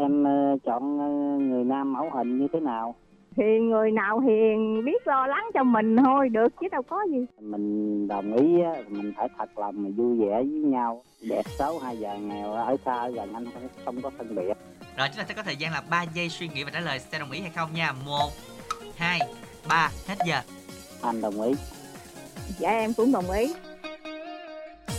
em ờ, chọn ờ, người nam mẫu hình như thế nào? Thì người nào hiền biết lo lắng cho mình thôi được chứ đâu có gì. Mình đồng ý á, mình phải thật lòng mà vui vẻ với nhau. Đẹp xấu hay già nghèo ở xa gần anh không, không có phân biệt. Rồi chúng ta sẽ có thời gian là 3 giây suy nghĩ và trả lời sẽ đồng ý hay không nha. 1 2 3 hết giờ. anh đồng ý. Dạ em cũng đồng ý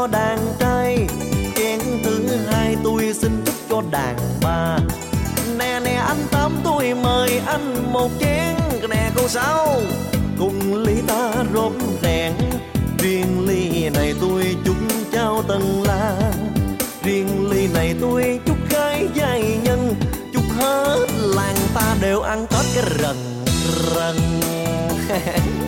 cho đàn trai. Chén thứ hai tôi xin chúc cho đàn bà. Nè nè, anh Tám tôi mời anh một chén. Nè cô Sáu, cùng ly ta rộn đèn. Riêng ly này tôi chúc trao tầng la. Riêng ly này tôi chúc gái giai nhân. Chúc hết làng ta đều ăn Tết cái rần rần.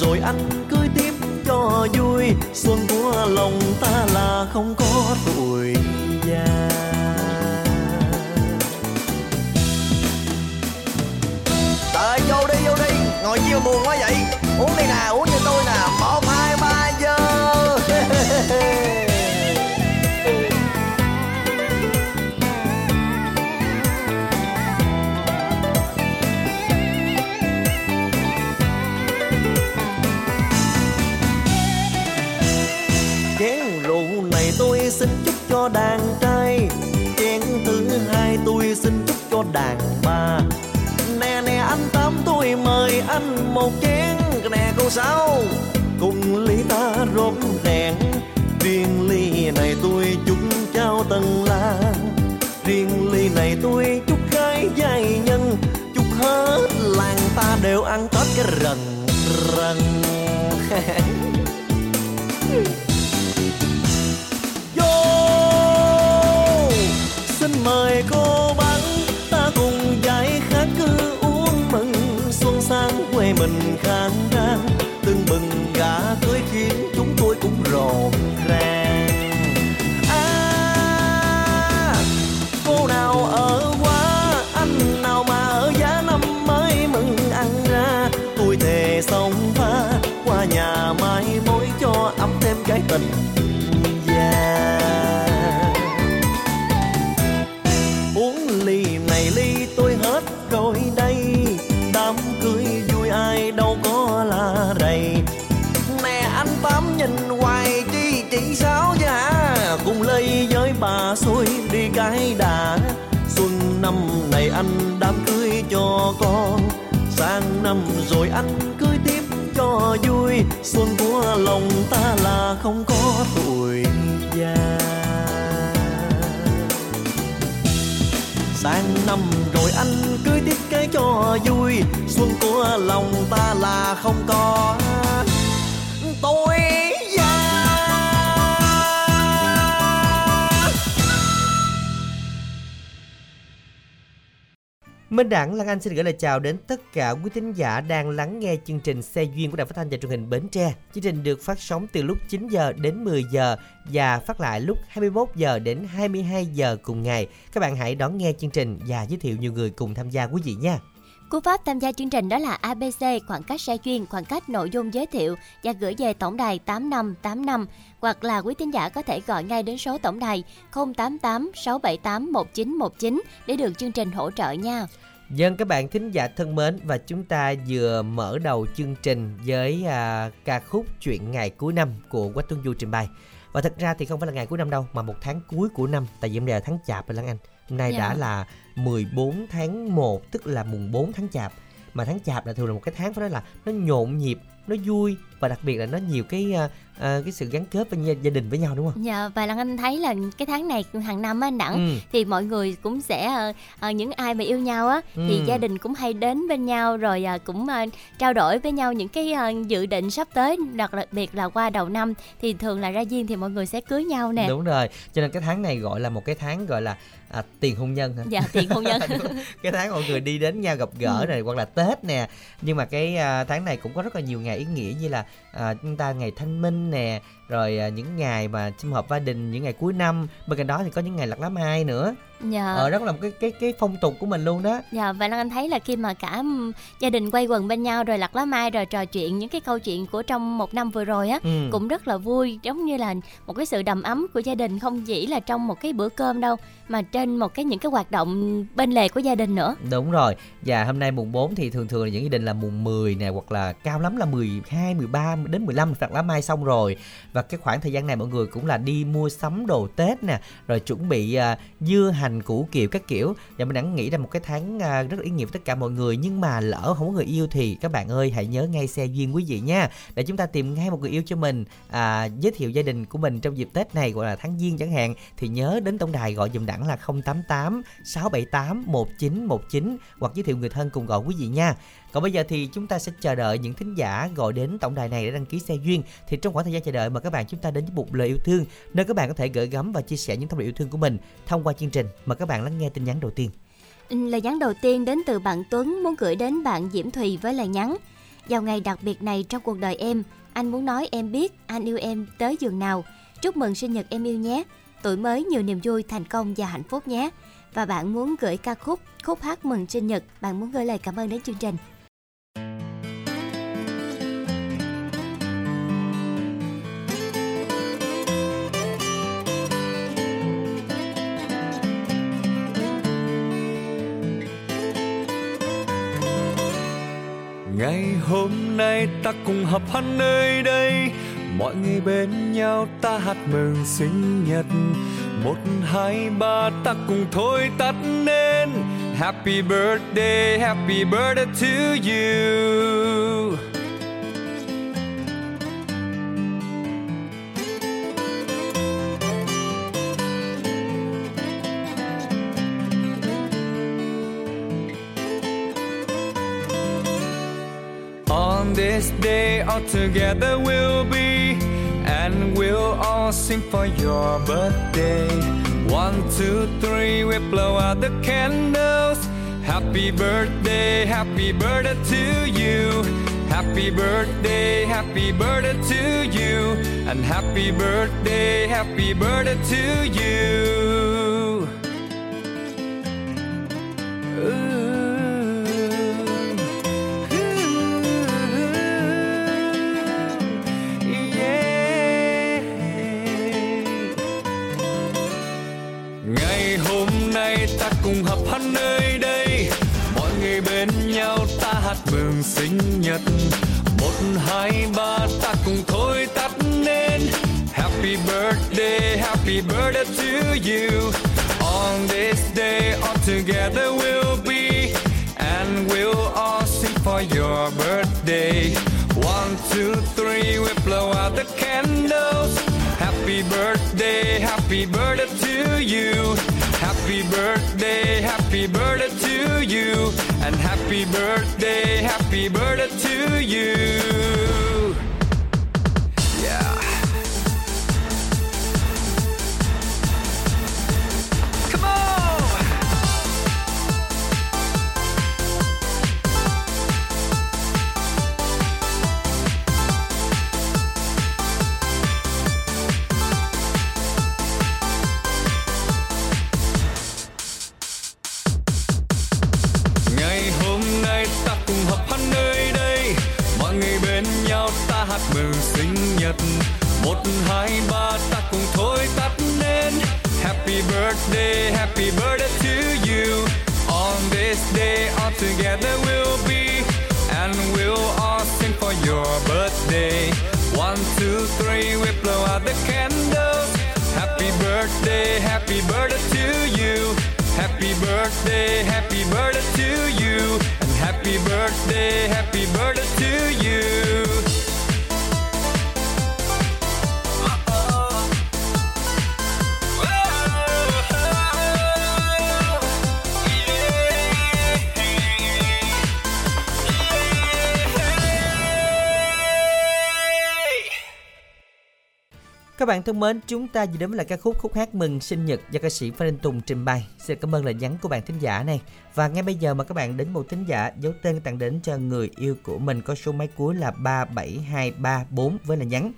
rồi anh cưới tiếp cho vui. Xuân của lòng ta là không có tuổi già. Trời vô đi vô đi Ngồi chiêu buồn quá vậy. Uống đi nè, uống như tôi nè. Cho đàn trai. Chén thứ hai tôi xin chúc cho đàn bà. Nè nè anh tám tôi mời anh một chén. Nè cô sáu cùng ly ta rộn đèn, riêng ly này tôi chúc trao tầng la. Riêng ly này tôi chúc gái giai nhân. Chúc hết làng ta đều ăn tết cái rần rần. Lòng ta là không có tuổi già. Sang năm rồi anh cưới tiếp cái cho vui, xuân của lòng ta là không có. Tôi Minh Đẳng, Lan Anh xin gửi lời chào đến tất cả quý thính giả đang lắng nghe chương trình Xe duyên của Đài Phát thanh và Truyền hình Bến Tre. Chương trình được phát sóng từ lúc 9 giờ đến 10 giờ và phát lại lúc 21 giờ đến 22 giờ cùng ngày. Các bạn hãy đón nghe chương trình và giới thiệu nhiều người cùng tham gia quý vị nha. Cú pháp tham gia chương trình đó là ABC, khoảng cách xe chuyên, khoảng cách nội dung giới thiệu và gửi về tổng đài 8585 hoặc là quý thính giả có thể gọi ngay đến số tổng đài 088 678 1919 để được chương trình hỗ trợ nha. Dân các bạn thính giả thân mến và chúng ta vừa mở đầu chương trình với à, ca khúc Chuyện ngày cuối năm của Quách Tuấn Du trình bày. Và thật ra thì không phải là ngày cuối năm đâu mà một tháng cuối của năm tại vì hôm nay là tháng chạp rồi Lan Anh. Hôm nay Dạ. đã là 14 tháng 1 tức là mùng 4 tháng chạp. Mà tháng chạp là thường là một cái tháng phải nói là nó nhộn nhịp, nó vui và đặc biệt là nó nhiều cái à, cái sự gắn kết với gia, gia đình với nhau đúng không? Dạ, và Lan Anh thấy là cái tháng này hàng năm á anh Đẳng Ừ. thì mọi người cũng sẽ ờ, những ai mà yêu nhau á thì Ừ. gia đình cũng hay đến bên nhau rồi ờ, cũng ờ, trao đổi với nhau những cái ờ, dự định sắp tới đặc biệt là qua đầu năm thì thường là ra duyên thì mọi người sẽ cưới nhau nè. Đúng rồi, cho nên cái tháng này gọi là một cái tháng gọi là à, tiền hôn nhân hả? Dạ, tiền hôn nhân. Cái tháng mọi người đi đến nhau gặp gỡ Ừ. này hoặc là Tết nè. Nhưng mà cái à, tháng này cũng có rất là nhiều ngày ý nghĩa như là à, chúng ta ngày thanh minh nè, rồi à, những ngày mà sum họp gia đình, những ngày cuối năm. Bên cạnh đó thì có những ngày lặt lá mai nữa. Dạ. Ờ đó là một cái cái cái phong tục của mình luôn đó. Dạ và Lan Anh thấy là khi mà cả gia đình quay quần bên nhau rồi lặt lá mai rồi trò chuyện những cái câu chuyện của trong một năm vừa rồi á Ừ. cũng rất là vui giống như là một cái sự đầm ấm của gia đình không chỉ là trong một cái bữa cơm đâu mà trên một cái những cái hoạt động bên lề của gia đình nữa. Đúng rồi. Và hôm nay mùng 4 thì thường thường là những gia đình là mùng 10 nè hoặc là cao lắm là 12, 13 đến 15 đặt lá mai xong rồi. Và cái khoảng thời gian này mọi người cũng là đi mua sắm đồ Tết nè, rồi chuẩn bị à, dưa hành cũ kiều các kiểu. Và mình đã nghĩ ra một cái tháng à, rất là ý nghĩa với tất cả mọi người nhưng mà lỡ không có người yêu thì các bạn ơi hãy nhớ ngay xe duyên quý vị nha. Để chúng ta tìm ngay một người yêu cho mình, à, giới thiệu gia đình của mình trong dịp Tết này gọi là tháng giêng chẳng hạn thì nhớ đến tổng đài gọi dùm đẳng là 088 678 1919 hoặc giới thiệu người thân cùng gọi quý vị nha. Còn bây giờ thì chúng ta sẽ chờ đợi những thính giả gọi đến tổng đài này để đăng ký xe duyên. Thì trong khoảng thời gian chờ đợi mà các bạn chúng ta đến với một lời yêu thương nơi các bạn có thể gửi gắm và chia sẻ những thông điệp yêu thương của mình thông qua chương trình. Mời các bạn lắng nghe tin nhắn đầu tiên. Ừ, lời nhắn đầu tiên đến từ bạn Tuấn muốn gửi đến bạn Diễm Thùy với lời nhắn Vào ngày đặc biệt này trong cuộc đời em, anh muốn nói em biết anh yêu em tới giường nào. Chúc mừng sinh nhật em yêu nhé. Tuổi mới nhiều niềm vui, thành công và hạnh phúc nhé. Và bạn muốn gửi ca khúc Khúc hát mừng sinh nhật, bạn muốn gửi lời cảm ơn đến chương trình. Ngày hôm nay ta cùng hợp hân nơi đây. Mọi người bên nhau ta hát mừng sinh nhật. Một, hai, ba ta cùng thôi tắt nên Happy birthday, happy birthday to you On this day, all together we'll be, and we'll all sing for your birthday. One, two, three, we blow out the candles. Happy birthday, happy birthday to you. Happy birthday, happy birthday to you. And happy birthday, happy birthday to you. Sinh nhật. Một, hai, ba, ta cùng thôi tắt nên happy birthday happy birthday to you. On this day, all together we'll be. And we'll all sing for your birthday. One, two, three, we blow out the candles. Happy birthday happy birthday to you. Happy birthday happy birthday to you. And happy birthday happy birthday to you hát mừng sinh nhật. Một hai ba ta cùng thôi tắt nên happy birthday happy birthday to you. On this day all together we'll be and we'll all sing for your birthday. One two three we blow out the candles. Happy birthday happy birthday to you. Happy birthday, happy birthday to you, and happy birthday, happy birthday to you. Các bạn thân mến, chúng ta vừa đến với lại ca khúc khúc hát mừng sinh nhật do ca sĩ Phan Đình Tùng trình bày. Xin cảm ơn lời nhắn của bạn thính giả này. Và ngay bây giờ mà các bạn đến một thính giả dấu tên tặng đến cho người yêu của mình có số máy cuối là 37234 với lời nhắn.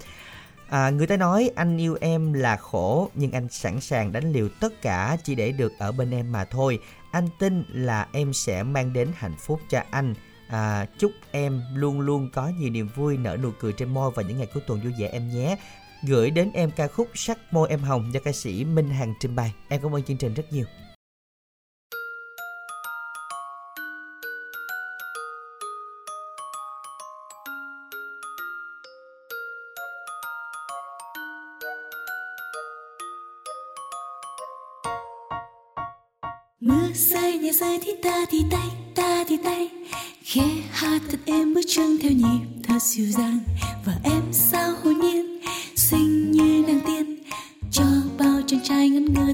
À, người ta nói anh yêu em là khổ nhưng anh sẵn sàng đánh liều tất cả chỉ để được ở bên em mà thôi. Anh tin là em sẽ mang đến hạnh phúc cho anh. À, chúc em luôn luôn có nhiều niềm vui nở nụ cười trên môi vào những ngày cuối tuần vui vẻ em nhé gửi đến em ca khúc sắc môi em hồng do ca sĩ Minh Hằng trình bày. Em cảm ơn chương trình rất nhiều. mưa rơi nhẹ rơi thì ta thì tay, ta thì tay khẽ hát thật êm, bước chân theo nhịp thật dịu dàng và em sao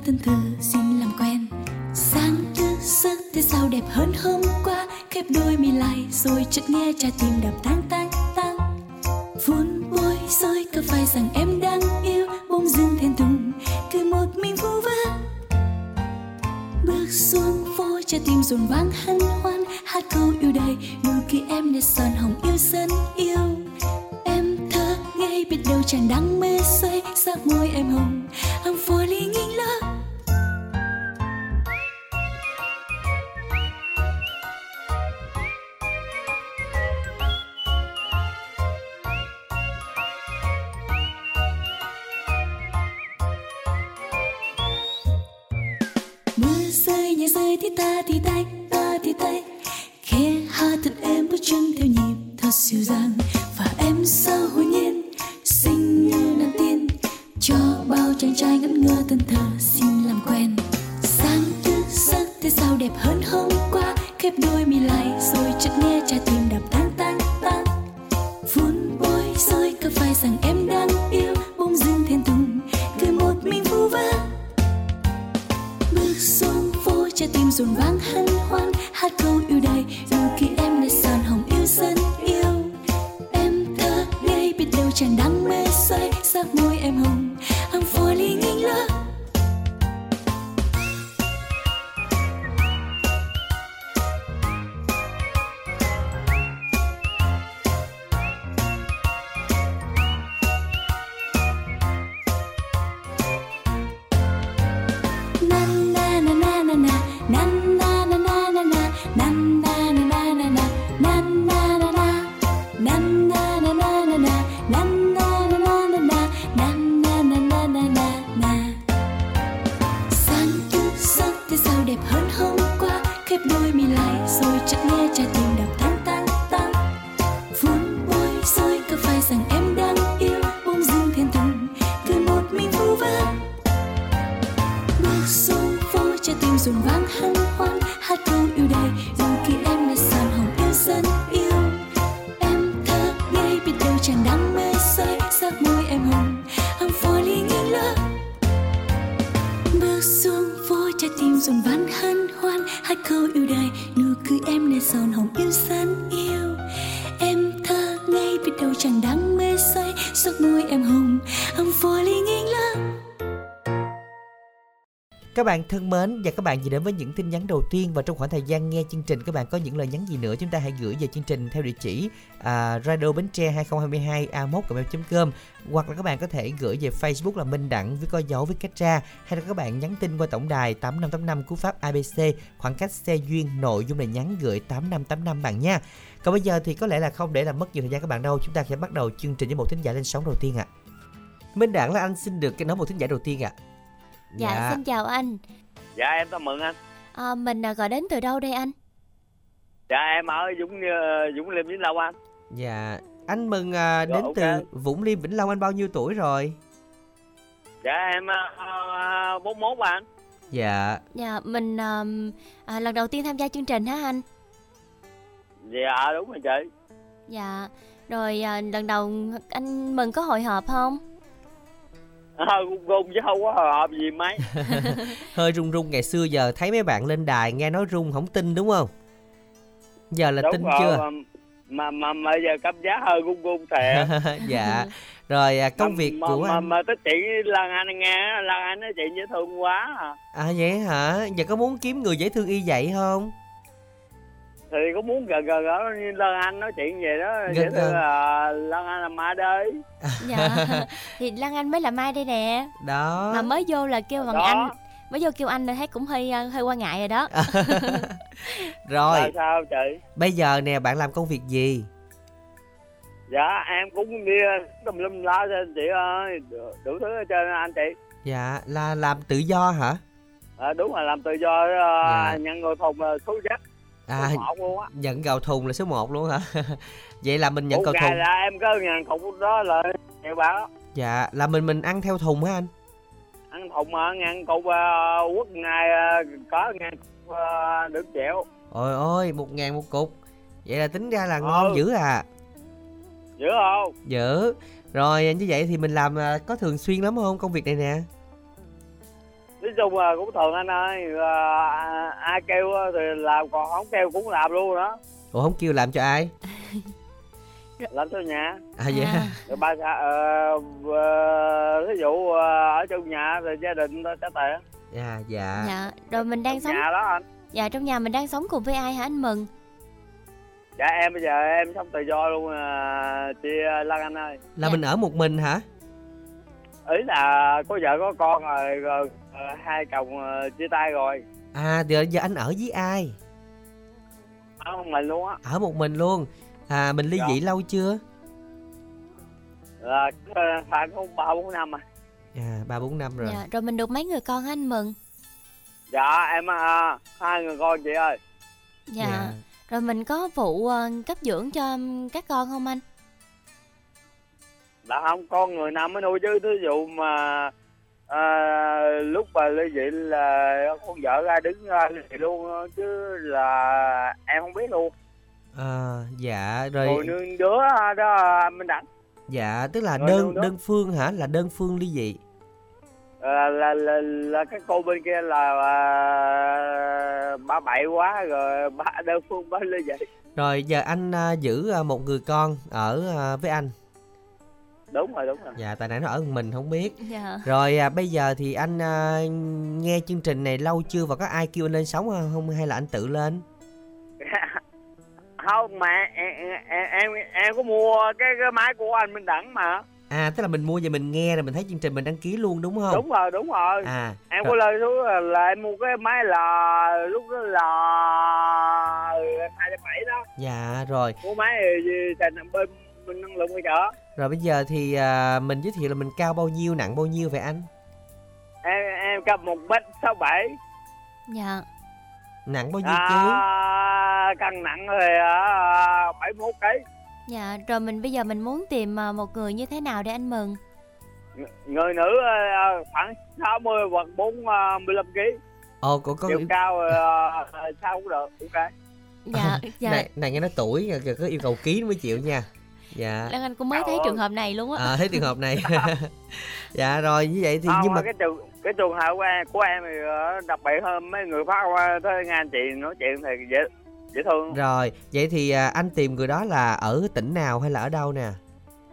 thân thờ xin làm quen. Sáng chưa giấc thế sao đẹp hơn hôm qua. Khép đôi mi lại rồi chợt nghe trái tim đập tan. Bạn thân mến và các bạn vừa đến với những tin nhắn đầu tiên và trong khoảng thời gian nghe chương trình các bạn có những lời nhắn gì nữa chúng ta hãy gửi về chương trình theo địa chỉ à, radio bến tre 2022 a com hoặc là các bạn có thể gửi về Facebook là Minh Đẳng với coi dấu với cách ra hay là các bạn nhắn tin qua tổng đài 8585 cú pháp ABC khoảng cách xe duyên nội dung là nhắn gửi 8585 bạn nha. Còn bây giờ thì có lẽ là không để làm mất nhiều thời gian các bạn đâu chúng ta sẽ bắt đầu chương trình với một thính giả lên sóng đầu tiên ạ. Minh Đẳng là anh xin được cái nói một thính giả đầu tiên ạ. Dạ, xin chào anh. Dạ em chào mừng anh. À, mình gọi đến từ đâu đây anh? Dạ em ở Dũng ờ, Dũng Liêm Vĩnh Long anh. Dạ, anh mừng à, Rồi, đến ok. từ Vũng Liêm Vĩnh Long anh bao nhiêu tuổi rồi? Dạ em uh, 41 anh. Dạ, mình à, à, lần đầu tiên tham gia chương trình hả anh? Dạ đúng rồi chị. Dạ, rồi à, lần đầu anh mừng có hội họp không? À, gung gung chứ không có hồi hộp gì mấy. Hơi run run ngày xưa giờ thấy mấy bạn lên đài nghe nói run không tin đúng không? Giờ là đúng tin rồi, chưa? Mà, mà mà giờ cảm giác hơi gung gung thiệt. dạ. Rồi à, công mà, việc mà, của mà, anh. mà, cái chuyện Lan Anh nghe Lan Anh nói chuyện dễ thương quá à. À vậy hả? Giờ có muốn kiếm người dễ thương y vậy không? Thì có muốn gần gần đó như Lan Anh nói chuyện về đó thương gần. là Lan Anh là ma đơi Dạ, thì Lan Anh mới là Mai đây nè. Đó. Mà mới vô là kêu bằng Đó. anh. Mới vô kêu anh là thấy cũng hơi à, hơi quan ngại rồi đó. Rồi, là sao chị bây giờ nè bạn làm công việc gì? dạ em cũng đi tùm lum la cho anh chị ơi đủ, thứ hết trơn anh chị Dạ, là làm tự do hả? à, đúng là làm tự do Dạ. nhận người thùng uh, số chất À, số một luôn á nhận gạo thùng là số 1 luôn hả? vậy là mình nhận gạo ngày thùng. là em có ngàn thùng đó là nhiều bạn đó Dạ, là mình mình ăn theo thùng hả anh? ăn thùng mà ngàn cục uh, quất ngày uh, có ngàn cục uh, được chẹo Ôi ôi, một ngàn một cục. Vậy là tính ra là ngon Ừ. dữ à. dữ không Dữ. Rồi như vậy thì mình làm có thường xuyên lắm không công việc này nè? Nói chung là cũng thường anh ơi à, ai kêu á thì làm còn không kêu cũng làm luôn đó Ủa không kêu làm cho ai? làm cho nhà À vậy rồi ba xã ờ, ờ, ví dụ ờ, ở trong nhà thì gia đình ta sẽ tiện Dạ, dạ. Dạ, rồi mình đang sống nhà đó anh Dạ trong nhà mình đang sống cùng với ai hả anh Mừng? dạ em bây giờ em sống tự do luôn à, chị Lan Anh ơi Là mình ở một mình hả? ý là có vợ có con rồi, rồi ờ, hai chồng ờ, chia tay rồi À, giờ giờ anh ở với ai? ở một mình luôn á Ở một mình luôn. À, mình ly Dạ. dị lâu chưa? là ờ, khoảng cũng ba bốn năm à À, ba bốn năm rồi. Dạ, rồi mình được mấy người con hả anh Mừng? dạ em à, hai người con chị ơi Dạ. Rồi mình có vụ ờ, cấp dưỡng cho các con không anh? là không con người nào mới nuôi chứ thí dụ mà à, lúc mà ly dị là con vợ ra đứng ra ly luôn chứ là em không biết luôn À, dạ rồi rồi. nương đứa đó mình đặng Dạ, tức là Rồi đơn đơn phương hả? Là đơn phương ly dị. là, là, là, là cái cô bên kia là à, ba bậy quá rồi ba đơn phương mới ly dị Rồi giờ anh à, giữ à, một người con ở à, với anh. Đúng rồi đúng rồi Dạ, tại nãy nó ở mình không biết. Dạ. Rồi à, bây giờ thì anh à, nghe chương trình này lâu chưa và có ai kêu anh lên sóng không hay là anh tự lên? không mà em em em, có mua cái cái máy của anh Minh Đẳng mà À tức là mình mua về mình nghe rồi mình thấy chương trình mình đăng ký luôn đúng không? đúng rồi đúng rồi À. em rồi- có lời xuống là, là em mua cái máy là lúc đó là hai trăm bảy đó Dạ rồi. mua máy gì thành bên bên năng lượng bây giờ Rồi bây giờ thì à, mình giới thiệu là mình cao bao nhiêu, nặng bao nhiêu vậy anh? em em cấp một mét sáu bảy Dạ. Nặng bao nhiêu ký? à, cân nặng thì à, bảy mốt ký Dạ, rồi mình bây giờ mình muốn tìm ờ, một người như thế nào để anh Mừng? người nữ à, khoảng sáu mươi hoặc bốn mươi lăm ký ồ có có chiều cao ờ, sao cũng được ok dạ dạ này, này nghe nói tuổi kìa, có yêu cầu ký mới chịu nha dạ. Lan Anh cũng mới thấy Trời trường ơi. hợp này luôn á. À, thấy trường hợp này. Dạ rồi như vậy thì không nhưng mà cái trường cái trường hợp của em, của em thì ờ, đặc biệt hơn mấy người phát qua tới nghe anh chị nói chuyện thì dễ dễ thương. Rồi vậy thì à, anh tìm người đó là ở tỉnh nào hay là ở đâu nè?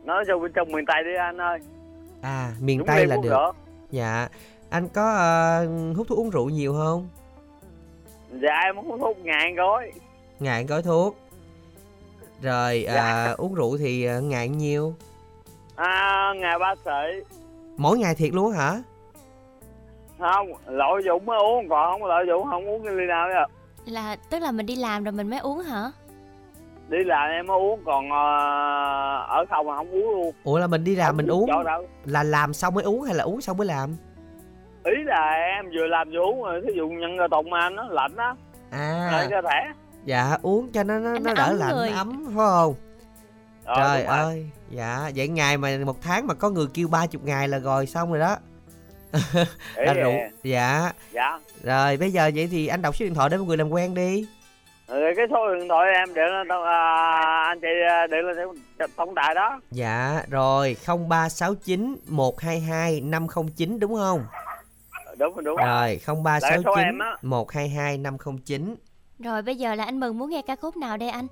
Nói chung bên trong miền tây đi anh ơi. À miền Đúng tây là được. dạ. Anh có à, hút thuốc uống rượu nhiều không? Dạ em hút thuốc ngàn gói. Ngại gói thuốc rồi à, Dạ. uống rượu thì à, ngại nhiêu? À, ngày ba sợi mỗi ngày thiệt luôn hả? Không lợi dụng mới uống còn không lợi dụng không uống cái ly nào nữa là tức là mình đi làm rồi mình mới uống hả? Đi làm em mới uống còn ờ, ở không mà không uống luôn. Ủa là mình đi làm Không mình uống chỗ đâu. là làm xong mới uống hay là uống xong mới làm? Ý là em vừa làm vừa uống rồi thí dụ nhân cơ tụng mà nó lạnh á. À. Lại cơ thể dạ uống cho nó nó, nó nó đỡ lạnh người. ấm phải không? Ờ, trời đúng rồi. ơi dạ vậy ngày mà một tháng mà có người kêu ba chục ngày là rồi xong rồi đó. Là rượu dạ. Dạ. Rồi bây giờ vậy thì anh đọc số điện thoại để mọi người làm quen đi. Rồi cái số điện thoại em để lên à, anh chị à, để lên tổng đài đó. Dạ rồi 0369 122 509 đúng không? Đúng rồi đúng rồi. Lại số 0369 em á. 122 509 rồi bây giờ là anh mừng muốn nghe ca khúc nào đây anh?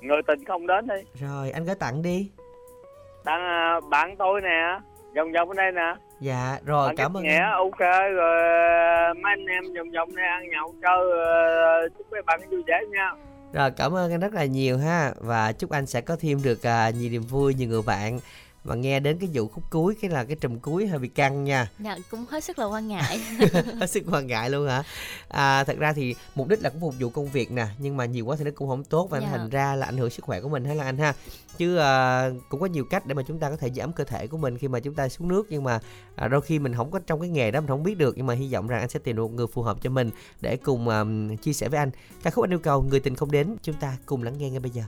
Người tình không đến đi. Rồi anh gửi tặng đi. Tặng à, bạn tôi nè vòng vòng ở đây nè. Dạ rồi Bạn cảm ơn anh. ok rồi mấy anh em vòng vòng đây ăn nhậu chơi chúc mấy bạn vui vẻ nha. Rồi cảm ơn anh rất là nhiều ha. Và chúc anh sẽ có thêm được à, nhiều niềm vui nhiều người bạn và nghe đến cái vụ khúc cuối cái là cái trùm cuối hơi bị căng nha. Dạ cũng hết sức là quan ngại. Hết sức quan ngại luôn hả? À, thật ra thì mục đích là cũng phục vụ công việc nè nhưng mà nhiều quá thì nó cũng không tốt và nó Dạ. thành ra là ảnh hưởng sức khỏe của mình hay là anh ha? Chứ à, cũng có nhiều cách để mà chúng ta có thể giảm cơ thể của mình khi mà chúng ta xuống nước nhưng mà à, đôi khi mình không có trong cái nghề đó mình không biết được nhưng mà hy vọng rằng anh sẽ tìm được một người phù hợp cho mình để cùng à, chia sẻ với anh. Ca khúc anh yêu cầu người tình không đến chúng ta cùng lắng nghe ngay bây giờ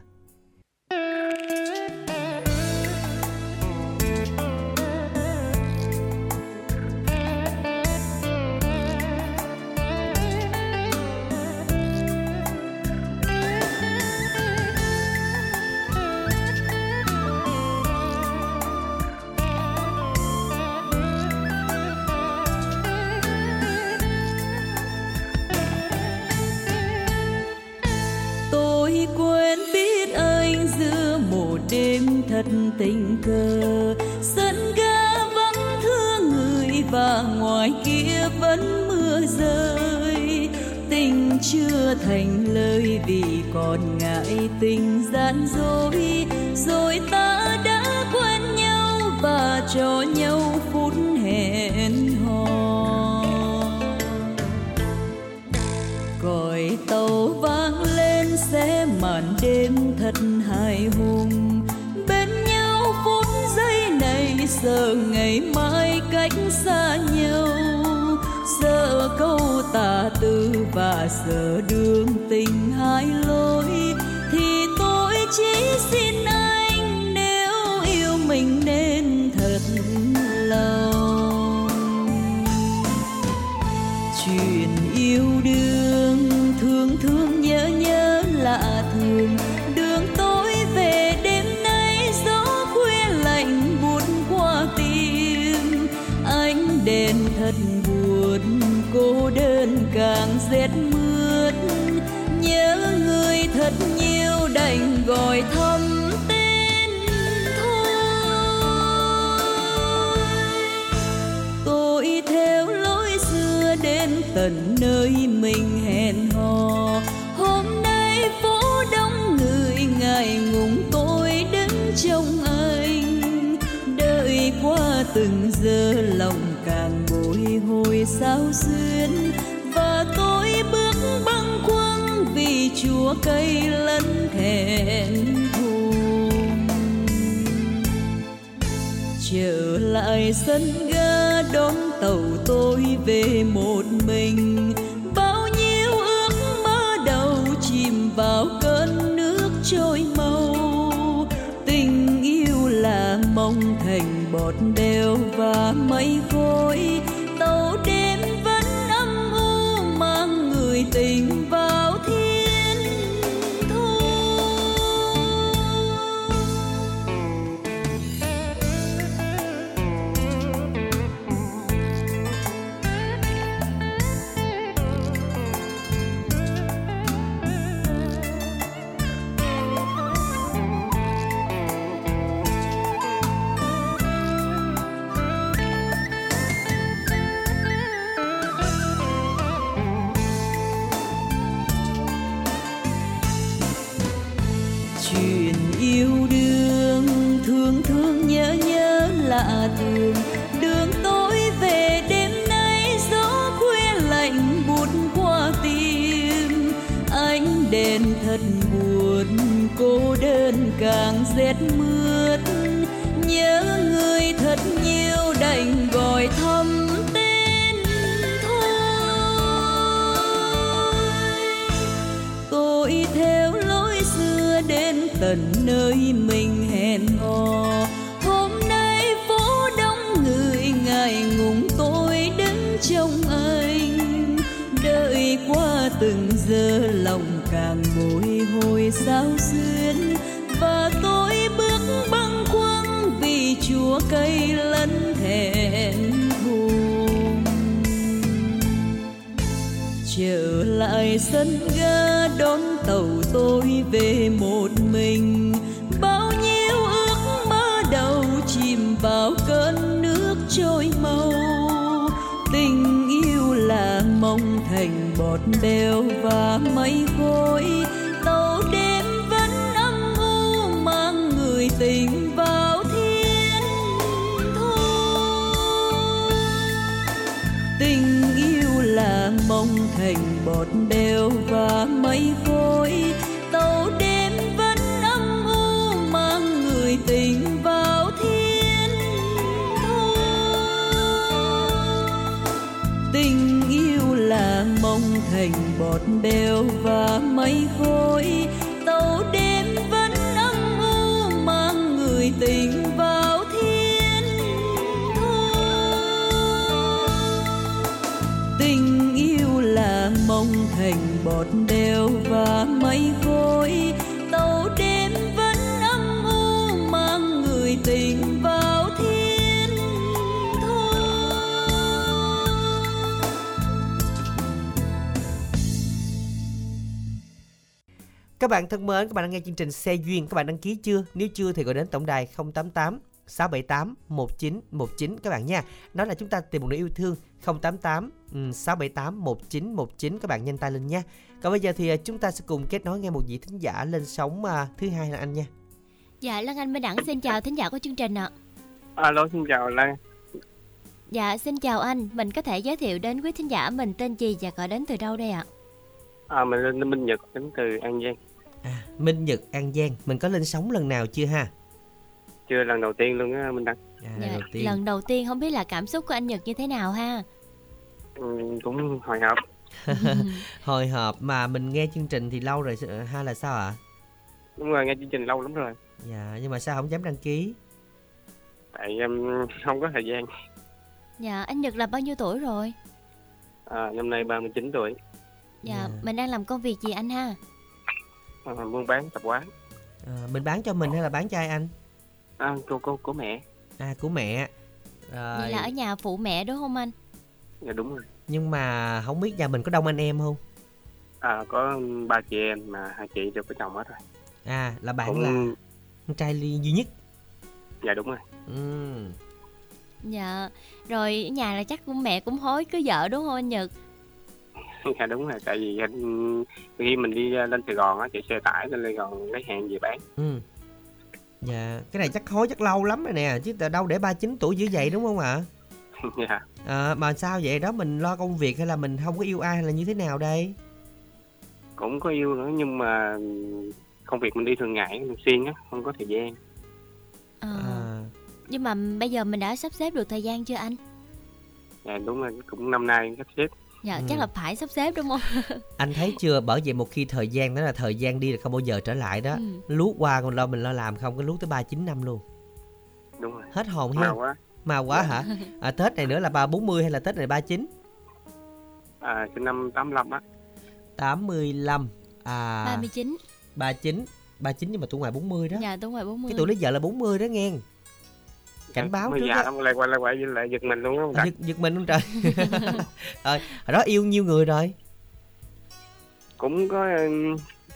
càng rét mướt. Nhớ người thật nhiều đành gọi thăm tên thôi. Tôi theo lối xưa đến tận nơi mình hẹn hò. Hôm nay phố đông người ngài ngùng tôi đứng trông anh. Đợi qua từng giờ lòng càng bồi hồi sao xuyên chúa cây lẫn thẹn thùng. Trở lại sân ga đón tàu tôi về một mình. Càng mướt nhớ người thật nhiều đành gọi thăm tên thôi. Tôi theo lối xưa đến tận nơi mình hẹn hò. Hôm nay phố đông người ngài ngùng tôi đứng trong anh. Đợi qua từng giờ lòng càng bồi hồi sao xuyên lúa cây lẫn thẹn thùng trở lại sân ga đón tàu tôi về một mình. Bao nhiêu ước mơ đầu chìm vào cơn nước trôi màu. Tình yêu là mong thành bọt bèo và mây khói. Thành bèo và mây khói tàu đêm vẫn âm u mang người tình vào thiên thu tình yêu là mong thành bọt bèo và mây khói bọt đều và mây khối. Tàu đêm vẫn âm u mang người tình vào thiên thu Các bạn thân mến, các bạn đang nghe chương trình Xe Duyên, các bạn đăng ký chưa? Nếu chưa thì gọi đến tổng đài 088 678 1919 các bạn nha. Nói là chúng ta tìm một nửa yêu thương 088 ừ, 678 1919 các bạn nhanh tay lên nha. Còn bây giờ thì à, chúng ta sẽ cùng kết nối nghe một vị thính giả lên sóng à, thứ hai là anh nha. Dạ Lan Anh Minh Đẳng xin chào thính giả của chương trình ạ. Alo xin chào Lan Dạ xin chào anh, mình có thể giới thiệu đến quý thính giả mình tên gì và gọi đến từ đâu đây ạ? à, Mình lên Minh Nhật đến từ An Giang Minh Nhật An Giang, mình có lên sóng lần nào chưa ha? Chưa lần đầu tiên luôn á Minh Đăng À, Dạ, đầu tiên. lần đầu tiên không biết là cảm xúc của anh Nhật như thế nào ha? ừ, Cũng hồi hộp Hồi hộp mà mình nghe chương trình thì lâu rồi ha là sao ạ? Đúng rồi nghe chương trình lâu lắm rồi Dạ, nhưng mà sao không dám đăng ký? Tại um, không có thời gian Dạ anh Nhật là bao nhiêu tuổi rồi? à, Năm nay 39 tuổi Dạ mình đang làm công việc gì anh ha? à, Buôn bán tập quán À, mình bán cho mình hay là bán cho ai anh? À, Cô cô của mẹ À, của mẹ. Rồi. Vậy là ở nhà phụ mẹ đúng không anh? Dạ đúng rồi Nhưng mà không biết nhà mình có đông anh em không? à, Có ba chị em mà hai chị đều có chồng hết rồi À, là bạn Cũng- là con trai duy nhất. Dạ đúng rồi Ừ. Dạ Rồi ở nhà là chắc cũng mẹ cũng hối cưới vợ đúng không anh Nhật? Dạ đúng rồi Tại vì anh, khi mình đi lên Sài Gòn á Chạy xe tải lên Sài Gòn lấy hàng về bán Ừ. Dạ, cái này chắc hối chắc lâu lắm rồi nè, chứ tại đâu để 39 tuổi dữ vậy đúng không ạ? Dạ À, mà sao vậy đó mình lo công việc hay là mình không có yêu ai hay là như thế nào đây? Cũng có yêu nữa Nhưng mà công việc mình đi thường ngày Mình xuyên á Không có thời gian Ờ, À, Nhưng mà bây giờ mình đã sắp xếp được thời gian chưa anh? Dạ đúng rồi Cũng năm nay sắp xếp Dạ Ừ. chắc là phải sắp xếp đúng không? anh thấy chưa? Bởi vậy một khi thời gian đó là thời gian đi là không bao giờ trở lại đó. Ừ. Lút qua còn lo mình lo làm không có lút tới 39 năm luôn. Đúng rồi Hết hồn ha. Mà quá Mà quá hả? À, Tết này nữa là ba 40 hay là Tết này 39? à, sinh năm 85 á 85 à 39 39 39 nhưng mà tuổi ngoài 40 đó. Dạ đúng rồi 40 Cái tuổi lấy vợ là 40 đó nghe. Cảnh báo Mới trước già lắm lại quay lại quay lại giật mình luôn á À, giật, giật mình không trời. Rồi, hồi đó yêu nhiêu người rồi? cũng có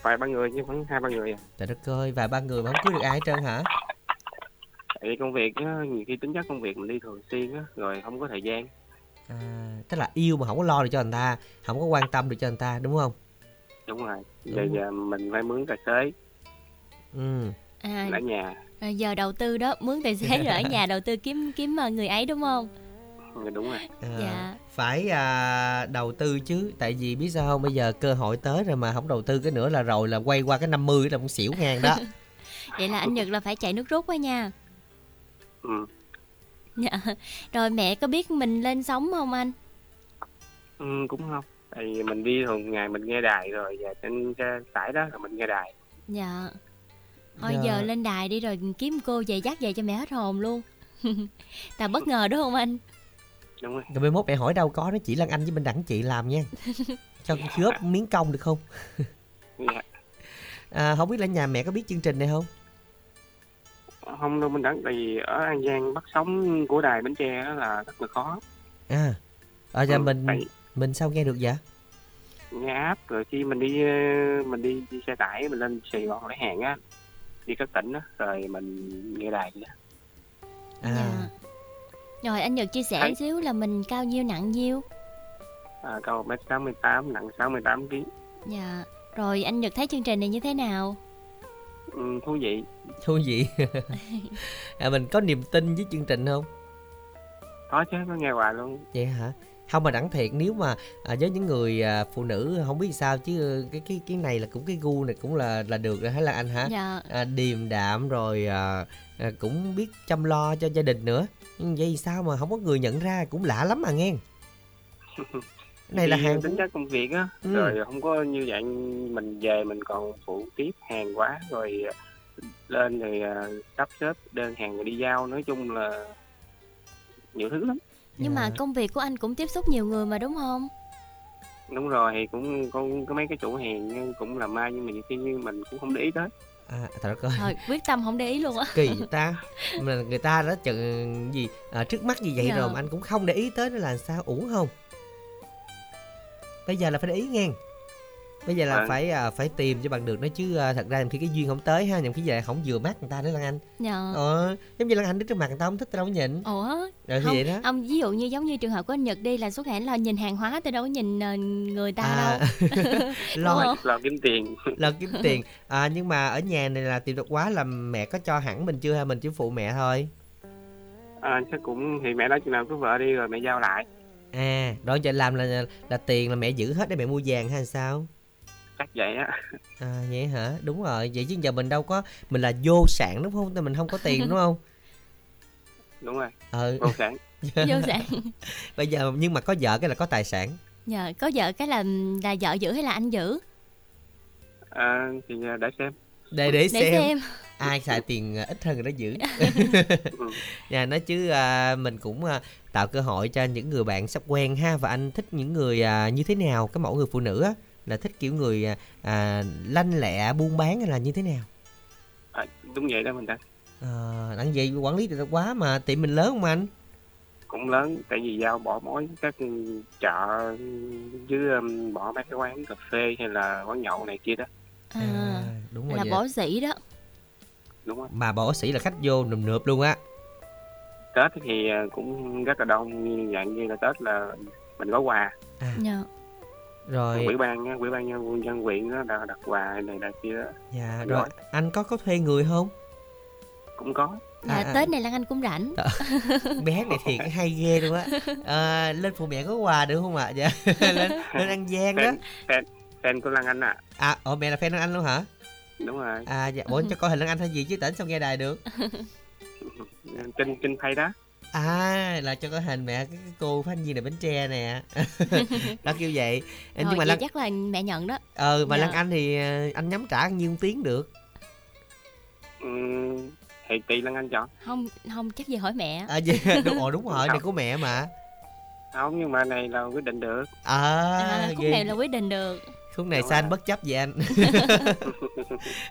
vài ba người chứ khoảng hai ba người à Trời đất ơi, vài ba người mà không cưới được ai hết trơn hả? tại vì công việc á nhiều khi tính chất công việc mình đi thường xuyên á rồi không có thời gian À, tức là yêu mà không có lo được cho người ta, không có quan tâm được cho người ta đúng không? đúng rồi Đúng giờ rồi. giờ mình phải mướn tài xế Ừ. À, ở nhà à, giờ đầu tư đó mướn tài xế rồi ở nhà đầu tư kiếm kiếm ờ, người ấy đúng không? Dạ, đúng rồi À, Dạ. phải à, đầu tư chứ tại vì biết sao không bây giờ cơ hội tới rồi mà không đầu tư cái nữa là rồi là quay qua cái 50 là cũng xỉu ngang đó Vậy là anh Nhật là phải chạy nước rút quá nha. ừ. Dạ. Rồi mẹ có biết mình lên sóng không anh? ừ cũng không tại vì mình đi thường ngày mình nghe đài rồi và trên cái tải đó là mình nghe đài Dạ. Thôi Dạ. giờ lên đài đi rồi kiếm cô về dắt về cho mẹ hết hồn luôn. Tao bất ngờ đúng không anh? đúng rồi rồi mai mốt mẹ hỏi đâu có nó chỉ Lan Anh với bên đẳng chị làm nha cho góp miếng công được không dạ. à, không biết là nhà mẹ có biết chương trình này không không đâu mình đẳng tại vì ở an giang bắt sóng của đài bến tre đó là rất là khó à ở ra Ừ, mình tại- mình sao nghe được vậy nghe app rồi khi mình đi ờ, mình đi, đi xe tải mình lên sài gòn lấy hàng á đi các tỉnh á rồi mình nghe đài vậy đó. À. Dạ. Rồi anh Nhật chia sẻ Thấy- xíu là mình cao nhiêu nặng nhiêu? à, cao mét sáu mươi tám nặng sáu mươi tám kg Dạ. Rồi anh Nhật thấy chương trình này như thế nào? ừ, thú vị. Thú vị. À, mình có niềm tin với chương trình không? Có chứ có nghe hoài luôn. Vậy hả không mà đẳng thiệt nếu mà à, với những người à, phụ nữ không biết sao chứ cái cái cái này là cũng cái gu này cũng là là được rồi hả là anh hả Dạ. à, điềm đạm rồi à, à, cũng biết chăm lo cho gia đình nữa nhưng vậy sao mà không có người nhận ra cũng lạ lắm mà nghe này là hàng tính chất công việc á Ừ. rồi không có như vậy mình về mình còn phụ tiếp hàng quá rồi ờ, lên rồi ờ, sắp xếp đơn hàng rồi đi giao nói chung là nhiều thứ lắm Nhưng Dạ. mà công việc của anh cũng tiếp xúc nhiều người mà đúng không? đúng rồi thì cũng có, có mấy cái chủ hàng nhưng cũng làm mai nhưng mà nhiều khi như mình cũng không để ý tới à đất ơi Thôi quyết tâm không để ý luôn á. kỳ vậy ta mà người ta đã chừng gì à, trước mắt như vậy Dạ. rồi mà anh cũng không để ý tới nó là sao uổng không bây giờ là phải để ý nghe bây giờ là Vâng. phải à, phải tìm cho bằng được nó chứ à, thật ra khi cái duyên không tới ha nhiều khi giờ không vừa mắt người ta nữa lan anh. Dạ. ờ giống như lan anh đứng trước mặt người ta không thích tao đâu có nhìn Ủa? rồi không, vậy đó. ông ví dụ như giống như trường hợp của anh Nhật đi là xuất hiện là nhìn hàng hóa tôi đâu có nhìn ờ, người ta À, đâu. lo. Lo kiếm tiền. Lo kiếm tiền. À, nhưng mà ở nhà này là tìm được quá là mẹ có cho hẳn mình chưa hay mình chỉ phụ mẹ thôi. À, chắc cũng thì mẹ nói chừng nào cứ vợ đi rồi mẹ giao lại. À rồi giờ làm là là tiền là mẹ giữ hết để mẹ mua vàng hay sao chắc vậy á À vậy hả? Đúng rồi, vậy chứ giờ mình đâu có mình là vô sản đúng không? Mình không có tiền đúng không? đúng rồi Ờ. vô sản Vô sản. Bây giờ nhưng mà có vợ cái là có tài sản. Dạ, có vợ cái là là vợ giữ hay là anh giữ? à, thì để xem Để để Để xem, xem. ai xài tiền à, ít hơn người đó giữ. Dạ nói chứ à, mình cũng à, tạo cơ hội cho những người bạn sắp quen ha và anh thích những người à, như thế nào? Cái mẫu người phụ nữ á là thích kiểu người à, à, lanh lẹ buôn bán hay là như thế nào? à, đúng vậy đó mình ta À, đặng vậy quản lý được quá mà tiệm mình lớn không anh? cũng lớn tại vì giao bỏ mối các chợ với um, bỏ mấy cái quán cà phê hay là quán nhậu này kia đó À, đúng rồi là vậy. bỏ sĩ đó. đúng không Mà bỏ sĩ là khách vô nườm nượp luôn á. tết thì à, cũng rất là đông như dạng như là tết là mình có quà Dạ. Rồi ủy ban á, ủy ban nhân dân huyện đó đã đặt quà này đặt kia đó Dạ Rồi. rồi anh có có thuê người không? cũng có Dạ, À, à. Tết này Lan Anh cũng rảnh. Bé này thiệt hay ghê luôn á. À, lên phụ mẹ có quà được không ạ? Dạ. lên lên ăn gian đó. fan fan fan của Lan Anh à À, ồ mẹ là fan của anh luôn hả? đúng rồi À dạ, ủa cho coi hình Lan Anh hay gì chứ tỉnh sao nghe đài được. trên trên pay đó À là cho coi hình mẹ cái, cái cô phát viên này bến tre nè. đó kêu vậy. Rồi, nhưng mà Lan chắc là mẹ nhận đó. ờ mà Dạ. Lan Anh thì ờ, anh nhắm trả nhiêu tiếng được. Ừm, thì tùy Lan Anh chọn Không, không chắc gì hỏi mẹ. À dạ, đúng, ồ, đúng rồi, này của mẹ mà. không nhưng mà này là quyết định được À, À, khúc này là quyết định được. Khúc này sao anh bất chấp vậy anh?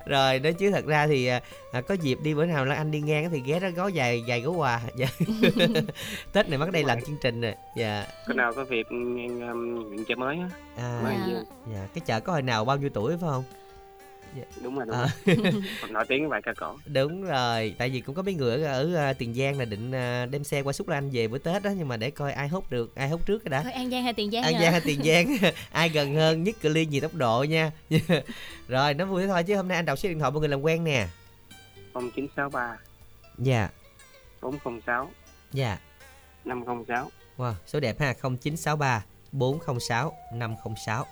Rồi nói chứ thật ra thì à, à, có dịp đi bữa nào là anh đi ngang á thì ghé đó gói vài vài gói quà. Dạ. tết này bắt đây làm chương trình rồi dạ. Cái nào có việc ngang um, chợ mới á. À, Dạ. dạ cái chợ có hồi nào bao nhiêu tuổi phải không đúng rồi đúng À. rồi. Còn nổi tiếng bài ca cổ. Đúng rồi tại vì cũng có mấy người ở, ở à, tiền giang là định à, đem xe qua xúc lan về bữa tết đó nhưng mà để coi ai hút được ai hút trước cái đã. Thôi An Giang hay Tiền Giang An? Giang hay Tiền Giang ai gần hơn nhất cự ly nhiều tốc độ nha. Rồi nói vui thế thôi chứ hôm nay anh đọc số điện thoại mọi người làm quen nè. 0963 dạ. 406 dạ. 506 Wow, số đẹp ha 0963 406 506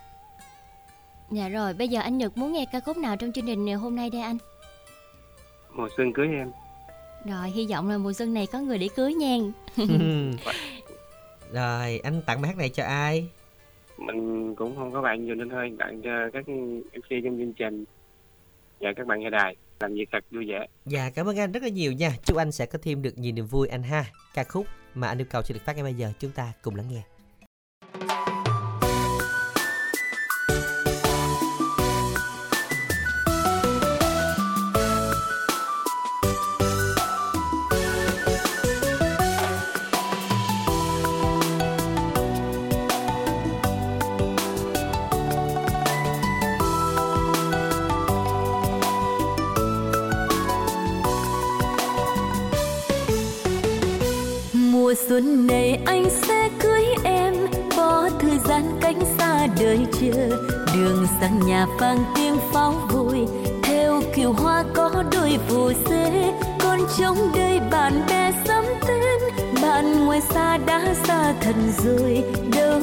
Dạ rồi, bây giờ anh Nhật muốn nghe ca khúc nào trong chương trình hôm nay đây anh? mùa xuân cưới em. Rồi, hy vọng là mùa xuân này có người để cưới nha. Rồi anh tặng bài hát này cho ai? Mình cũng không có bạn nhiều nên thôi tặng cho các MC trong chương trình. Và các bạn nghe đài làm việc thật vui vẻ. Dạ cảm ơn anh rất là nhiều nha. Chúc anh sẽ có thêm được nhiều niềm vui anh ha. Ca khúc mà anh yêu cầu sẽ được phát ngay bây giờ Chúng ta cùng lắng nghe sang nhà vang tiếng pháo vui theo kiều hoa có đôi phù dê. Còn trong đây bạn bè sắm tên, bạn ngoài xa đã xa thần rồi, đâu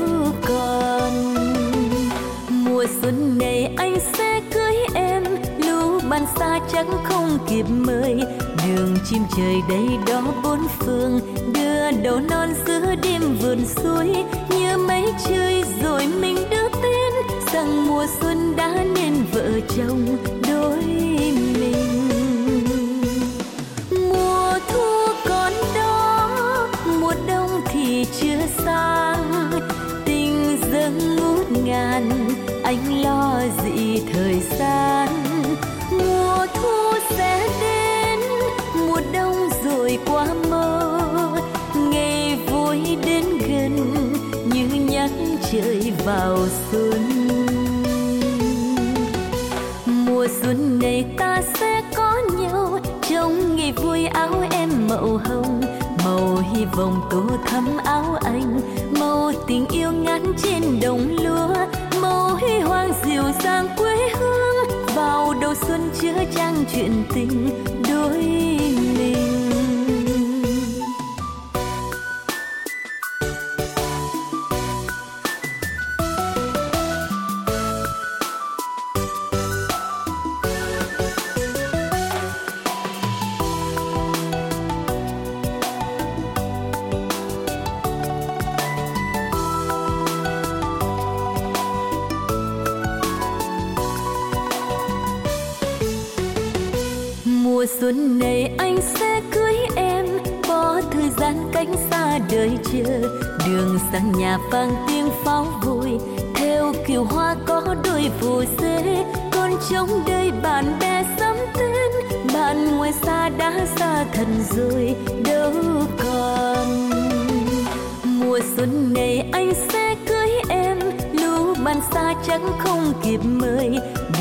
còn. Mùa xuân này anh sẽ cưới em, lũ bạn xa chẳng không kịp mời. Đường chim trời đây đó bốn phương, đưa đầu non giữa đêm vườn suối. Như mấy chơi rồi mình đưa rằng mùa xuân đã nên vợ chồng đôi mình. Mùa thu còn đó, mùa đông thì chưa sang tình dâng ngút ngàn, anh lo gì thời gian. Mùa thu sẽ đến, mùa đông rồi qua mơ. Ngày vui đến gần, như nhắc trời vào xuân. Vòng hy tô thắm áo anh. Màu tình yêu ngắn trên đồng lúa, màu huy hoàng dịu dàng quê hương. Vào đầu xuân chứa trang chuyện tình đôi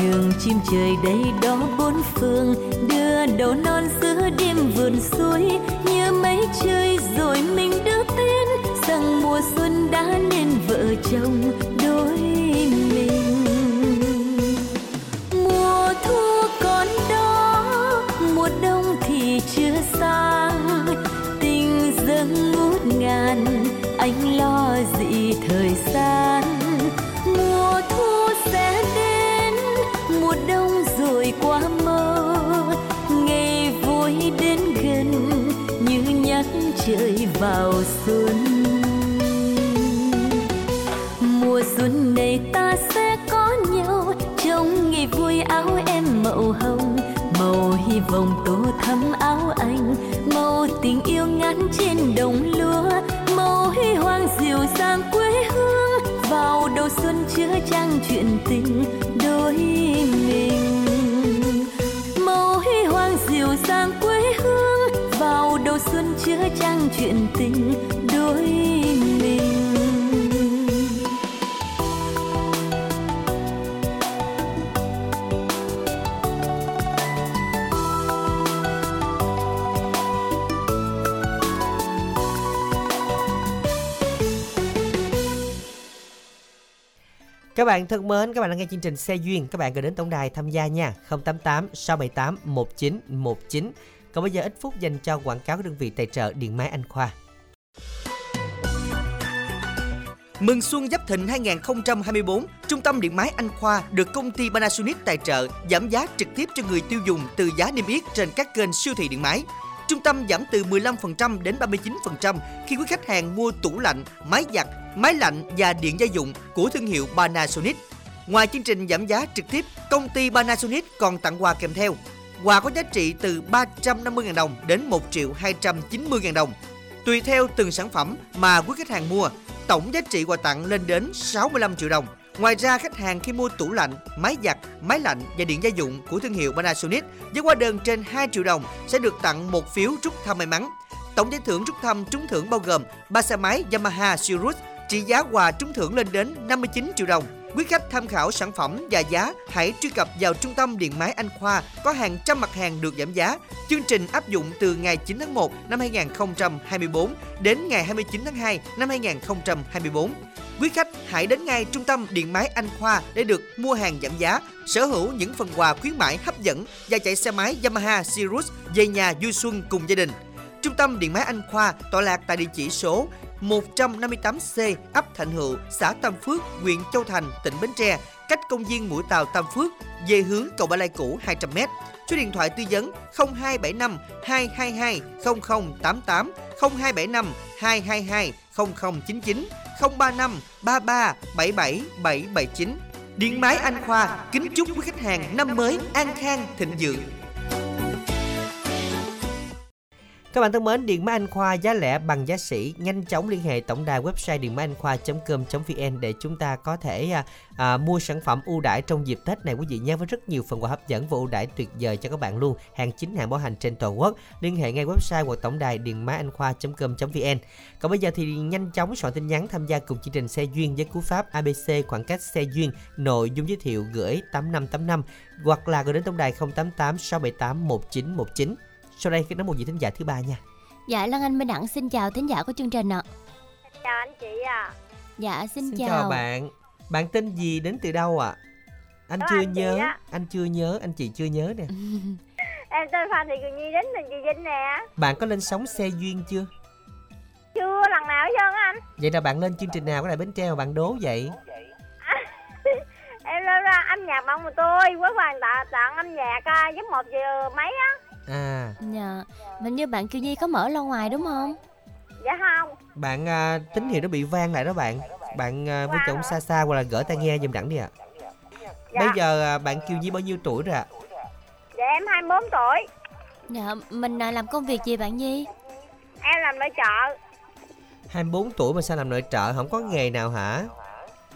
đường chim trời đây đó bốn phương, đưa đầu non giữa đêm vườn suối, như mấy chơi rồi mình đưa tin rằng mùa xuân đã nên vợ chồng đôi mình. Mùa thu còn đó, mùa đông thì chưa sang, tình dâng ngút ngàn, anh lo gì thời gian? Chơi vào xuân. Mùa xuân này ta sẽ có nhau trong ngày vui áo em màu hồng. Màu hy vọng tô thắm áo anh, màu tình yêu ngắn trên đồng lúa. Màu huy hoàng dịu dàng quê hương, vào đầu xuân chứa trang chuyện tình. Chuyện tình đôi mình. Các bạn thân mến, các bạn đang nghe chương trình Xe Duyên. Các bạn gửi đến tổng đài tham gia nha. 088 678 1919 còn bây giờ ít phút dành cho quảng cáo đơn vị tài trợ Điện máy Anh Khoa Mừng xuân Giáp Thịnh 2024, Trung tâm Điện máy Anh Khoa được công ty Panasonic tài trợ giảm giá trực tiếp cho người tiêu dùng từ giá niêm yết trên các kênh siêu thị điện máy. Trung tâm giảm từ 15% đến 39% khi quý khách hàng mua tủ lạnh, máy giặt, máy lạnh và điện gia dụng của thương hiệu Panasonic. Ngoài chương trình giảm giá trực tiếp, công ty Panasonic còn tặng quà kèm theo. Quà có giá trị từ 350.000 đồng đến 1 triệu 290.000 đồng. Tùy theo từng sản phẩm mà quý khách hàng mua, tổng giá trị quà tặng lên đến 65 triệu đồng. Ngoài ra, khách hàng khi mua tủ lạnh, máy giặt, máy lạnh và điện gia dụng của thương hiệu Panasonic với hóa đơn trên 2 triệu đồng sẽ được tặng một phiếu trúc thăm may mắn. Tổng giải thưởng trúc thăm trúng thưởng bao gồm 3 xe máy Yamaha Sirius trị giá quà trúng thưởng lên đến 59 triệu đồng. Quý khách tham khảo sản phẩm và giá, hãy truy cập vào trung tâm điện máy Anh Khoa có hàng trăm mặt hàng được giảm giá. Chương trình áp dụng từ ngày 9 tháng 1 năm 2024 đến ngày 29 tháng 2 năm 2024. Quý khách hãy đến ngay trung tâm điện máy Anh Khoa để được mua hàng giảm giá, sở hữu những phần quà khuyến mãi hấp dẫn và chạy xe máy Yamaha Sirius về nhà vui xuân cùng gia đình. Trung tâm Điện máy Anh Khoa tọa lạc tại địa chỉ số 158C, ấp Thạnh Hữu, xã Tam Phước, huyện Châu Thành, tỉnh Bến Tre, cách công viên Mũi Tàu Tam Phước về hướng cầu Ba Lai cũ 200m. Số điện thoại tư vấn 0275 222 0088 0275 222 0099 035 33 77 779. Điện máy Anh Khoa kính chúc quý khách hàng năm mới an khang thịnh vượng. Các bạn thân mến, Điện máy Anh Khoa giá rẻ bằng giá sỉ, nhanh chóng liên hệ tổng đài website điện máy anh khoa.com.vn để chúng ta có thể à, à, mua sản phẩm ưu đãi trong dịp Tết này quý vị nhé với rất nhiều phần quà hấp dẫn và ưu đãi tuyệt vời cho các bạn luôn. Hàng chính hàng bảo hành trên toàn quốc. Liên hệ ngay website hoặc tổng đài điện máy anh khoa.com.vn. Còn bây giờ thì nhanh chóng soạn tin nhắn tham gia cùng chương trình xe duyên với cú pháp ABC khoảng cách xe duyên, nội dung giới thiệu gửi 8585 hoặc là gửi đến tổng đài 088 678 1919. Sau đây khi nói một vị thính giả thứ ba nha. Dạ Lan Anh Minh Đẳng xin chào thính giả của chương trình ạ. Chào anh chị à. Dạ xin, Xin chào. chào bạn. Bạn tên gì đến từ đâu ạ? Anh Đó, chưa anh nhớ, anh chưa nhớ, anh chị chưa nhớ nè. Em tên Phan Thị Kiều Nhi đến từ chị Vinh nè. Bạn có lên sóng xe duyên chưa? Chưa lần nào hết trơn á anh. Vậy là bạn lên chương trình nào có đại Bến Tre mà bạn đố vậy? Em lên ra âm nhạc bạn của tôi với hoàng tạ tặng âm nhạc à, giúp một giờ mấy á. À, Dạ, mình như bạn Kiều Nhi có mở loa ngoài đúng không? Dạ không. bạn à, tín hiệu nó bị vang lại đó bạn. Bạn à, với chồng xa xa hoặc là gỡ tai nghe giùm đẳng đi ạ. Dạ. Bây giờ à, bạn Kiều Nhi bao nhiêu tuổi rồi ạ? Dạ em 24 tuổi. Dạ, mình à, làm công việc gì bạn Nhi? Em làm nội trợ. 24 tuổi mà sao làm nội trợ không có nghề nào hả?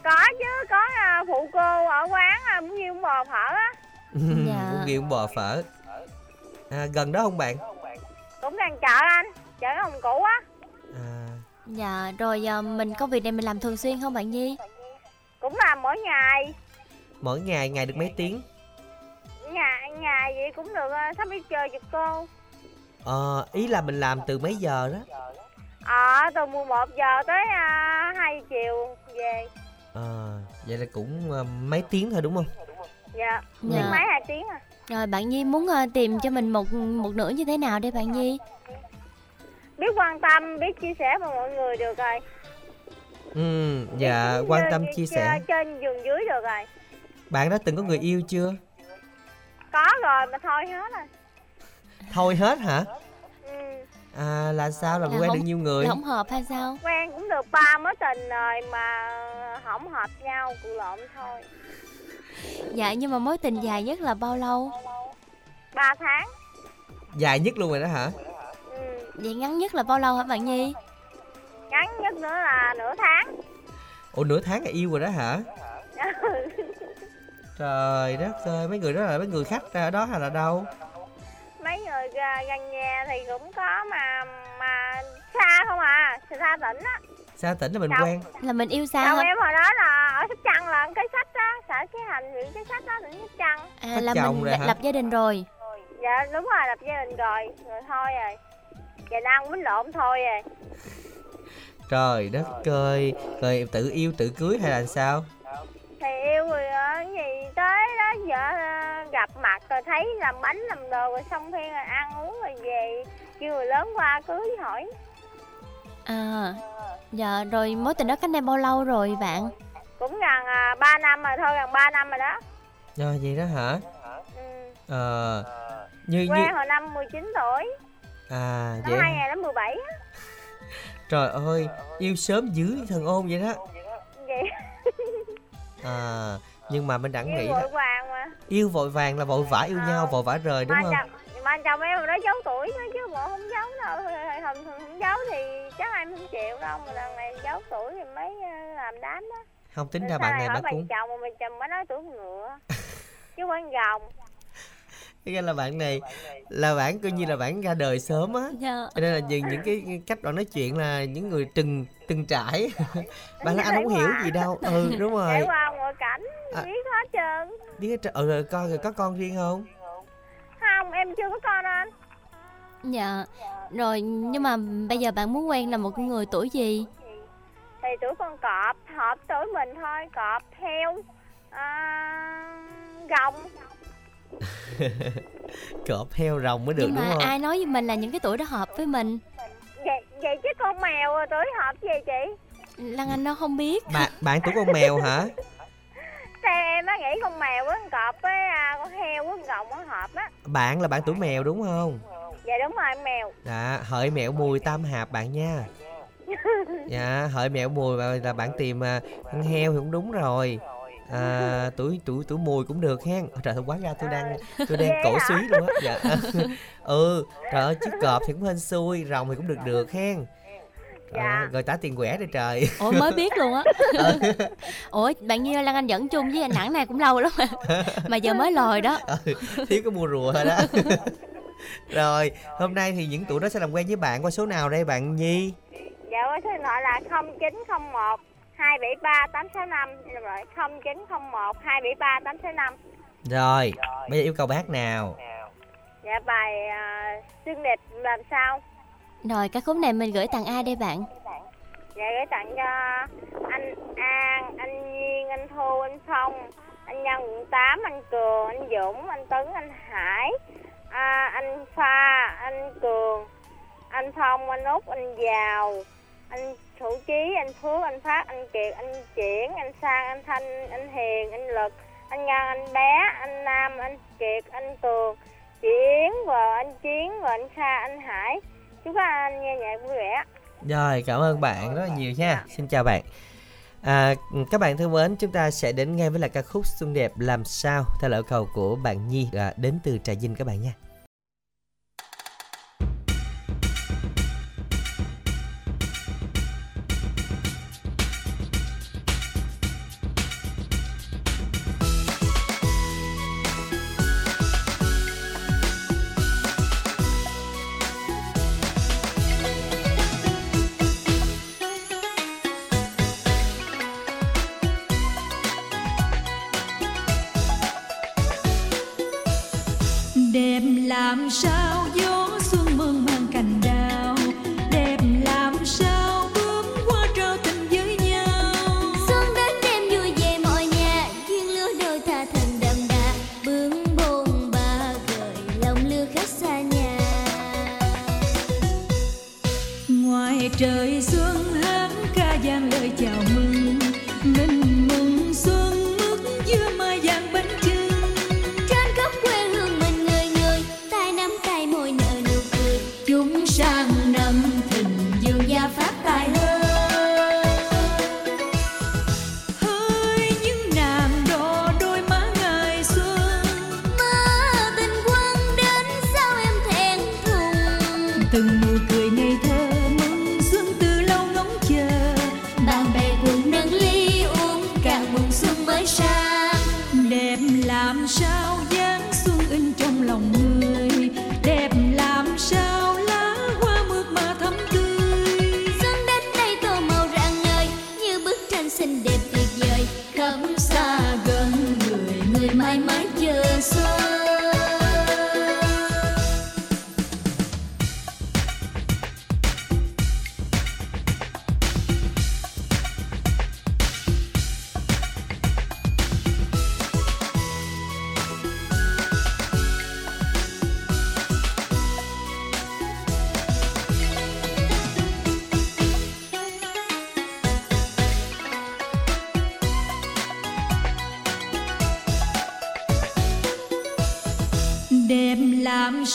Có chứ, có à, phụ cô ở quán à, bún riêu bún bò phở á. Dạ. Bún riêu bún bò phở. À, gần đó không bạn? Cũng đang chợ anh. Chợ cái hồng cũ á. Dạ, rồi à, mình công việc này mình làm thường xuyên không bạn Nhi? Cũng làm mỗi ngày. Mỗi ngày ngày được mấy tiếng? Ngày, ngày vậy cũng được à, sắp đi chơi chục cô. Ờ, ý là mình làm từ mấy giờ đó? Ờ, từ 11 giờ tới à, 2 chiều về. Ờ, vậy là cũng à, mấy tiếng thôi đúng không? Dạ, Dạ. mấy 2 tiếng à. Rồi bạn Nhi muốn à, tìm cho mình một một nửa như thế nào đây bạn Nhi? Biết quan tâm, biết chia sẻ với mọi người được rồi. Ừ, dạ quan tâm chia sẻ. Trên giường dưới được rồi. Bạn đã từng có người yêu chưa? Có rồi mà thôi hết rồi. Thôi hết hả? Ừ. À là sao là Là quen không- được nhiều người? là không hợp hay sao? Quen cũng được ba mối tình rồi mà không hợp nhau, cụ lộn thôi. Dạ nhưng mà mối tình dài nhất là bao lâu? 3 tháng. Dài nhất luôn rồi đó hả? Ừ. Vậy ngắn nhất là bao lâu hả bạn Nhi? Ngắn nhất nữa là nửa tháng. Ủa nửa tháng là yêu rồi đó hả? Trời đất ơi, mấy người đó là mấy người khách ở đó hay là đâu? Mấy người ra gần nhà thì cũng có mà mà xa không à, xa tỉnh á. Sao tỉnh là mình Đâu. quen? Là mình yêu xa Chồng hả? em hồi đó là ở Sóc Trăng là cái sách á, xã cái hành huyện cái sách á, tỉnh Sóc Trăng. À, Có là chồng mình rồi lập, hả? lập gia đình rồi. Dạ đúng rồi, lập gia đình rồi, rồi thôi rồi. Giờ đang quýnh lộn thôi rồi. Trời đất ơi, rồi tự yêu tự cưới hay là sao? Thì yêu rồi ờ, gì tới đó vợ ờ, gặp mặt rồi thấy làm bánh làm đồ rồi xong khi rồi ăn uống rồi về kêu người lớn qua cưới hỏi À, Dạ, rồi mối tình đó cách đây bao lâu rồi bạn? cũng gần à, 3 năm rồi thôi gần 3 năm rồi đó Rồi vậy đó hả? ừ. Ờ như như quen hồi năm 19 tuổi à năm vậy. 2017 á Trời ơi, yêu sớm dữ thần ôn vậy đó. vậy À nhưng mà mình đã nghĩ yêu vội vàng mà yêu vội vàng là vội vã yêu nhau, vội vã rời đúng không? chồng mà chồng em nói giấu tuổi nữa chứ bộ không giấu đâu không, không, không giấu thì chắc em không chịu đâu mà lần này giấu tuổi thì mới ờ, làm đám đó Không tính ra Sau bạn này bạn cũng chồng mà bạn chồng mới nói tuổi ngựa chứ phải gồng Cái ra là bạn này là bạn coi như là bạn ra đời sớm á. Dạ. Cho nên là nhìn những cái cách bạn nói chuyện là những người từng từng trải. bạn là anh không hiểu gì đâu. Ừ đúng rồi. trải qua ngoại cảnh À. biết hết trơn Biết hết trơn. ừ rồi coi rồi có con riêng không? Em chưa có con anh Dạ. Rồi nhưng mà bây giờ bạn muốn quen là một người tuổi gì? thì tuổi con cọp hợp tuổi mình thôi cọp heo à, gồng Cọp heo rồng mới được nhưng đúng mà không? ai nói với mình là những cái tuổi đó hợp với mình? vậy vậy chứ con mèo tuổi hợp gì chị Lan Anh nó không biết. Bạn bạn tuổi con mèo hả? theo em á nghĩ con mèo với con cọp với à, con heo với con gồng nó hợp á Bạn là bạn tuổi mèo đúng không? dạ đúng rồi em mèo Dạ, hợi mẹo mùi tam hạp bạn nha. Dạ, hợi mẹo mùi là bạn tìm à, con heo thì cũng đúng rồi. À, tuổi tuổi tuổi mùi cũng được hen. Ôi Trời ơi, quá ra tôi đang tôi đang Ghê cổ hả? suý luôn á. Dạ. ừ, trời ơi chứ cọp thì cũng hên xui, rồng thì cũng được được hen. Ơi, rồi tả tiền quẻ đây trời. Ủa mới biết luôn á. Ủa bạn Nhi ơi, Lan Anh dẫn chung với anh Nẵng này cũng lâu lắm mà. Mà giờ mới lòi đó. Ừ, thiếu cái mua rùa thôi đó. rồi, hôm nay thì những tuổi đó sẽ làm quen với bạn qua số nào đây bạn Nhi? dạ qua số điện thoại là 0901 273 865 rồi 0901 273 865 Rồi, bây giờ yêu cầu bác nào? dạ bài à, xương đẹp làm sao rồi cái khúc này mình gửi tặng ai đây bạn? dạ gửi tặng cho anh An anh Nhiên anh Thu anh Phong anh Nhân quận 8 anh Cường anh Dũng anh Tấn anh Hải à, anh Pha anh Cường anh Phong anh Út anh Giàu anh Thủ Chí anh Phước anh Phát anh Kiệt anh Triển anh Sang anh Thanh anh Hiền anh Lực anh Ngân anh Bé anh Nam anh Kiệt anh Tường chị Yến và anh Chiến và anh Kha anh Hải chúc các anh nghe nhạc vui vẻ Rồi, cảm ơn bạn rất là nhiều nha. Xin chào bạn. À, các bạn thân mến, chúng ta sẽ đến ngay với là ca khúc Xuân đẹp làm sao theo lời cầu của bạn Nhi à, đến từ Trà Vinh các bạn nha.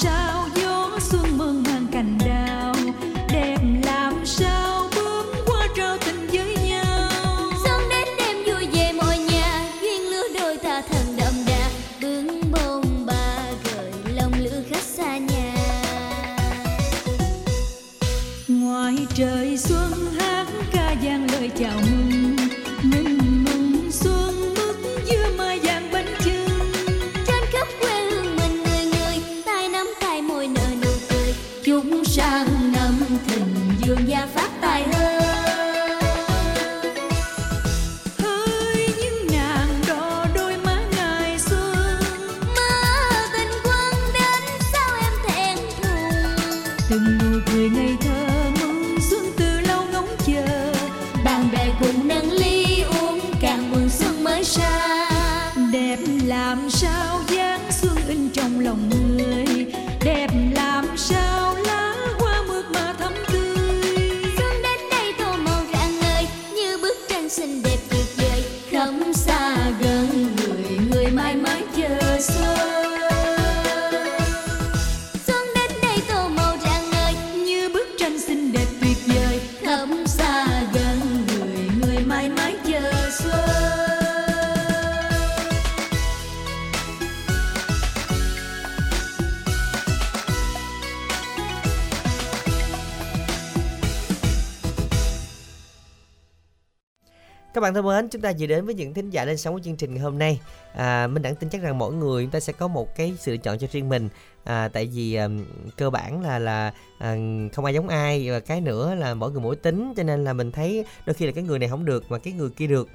Làm bạn thân mến, chúng ta vừa đến với những thính giả lên sóng của chương trình ngày hôm nay. À, mình đẳng tin chắc rằng mỗi người chúng ta sẽ có một cái sự lựa chọn cho riêng mình. À, tại vì um, cơ bản là là à, không ai giống ai và cái nữa là mỗi người mỗi tính cho nên là mình thấy đôi khi là cái người này không được mà cái người kia được.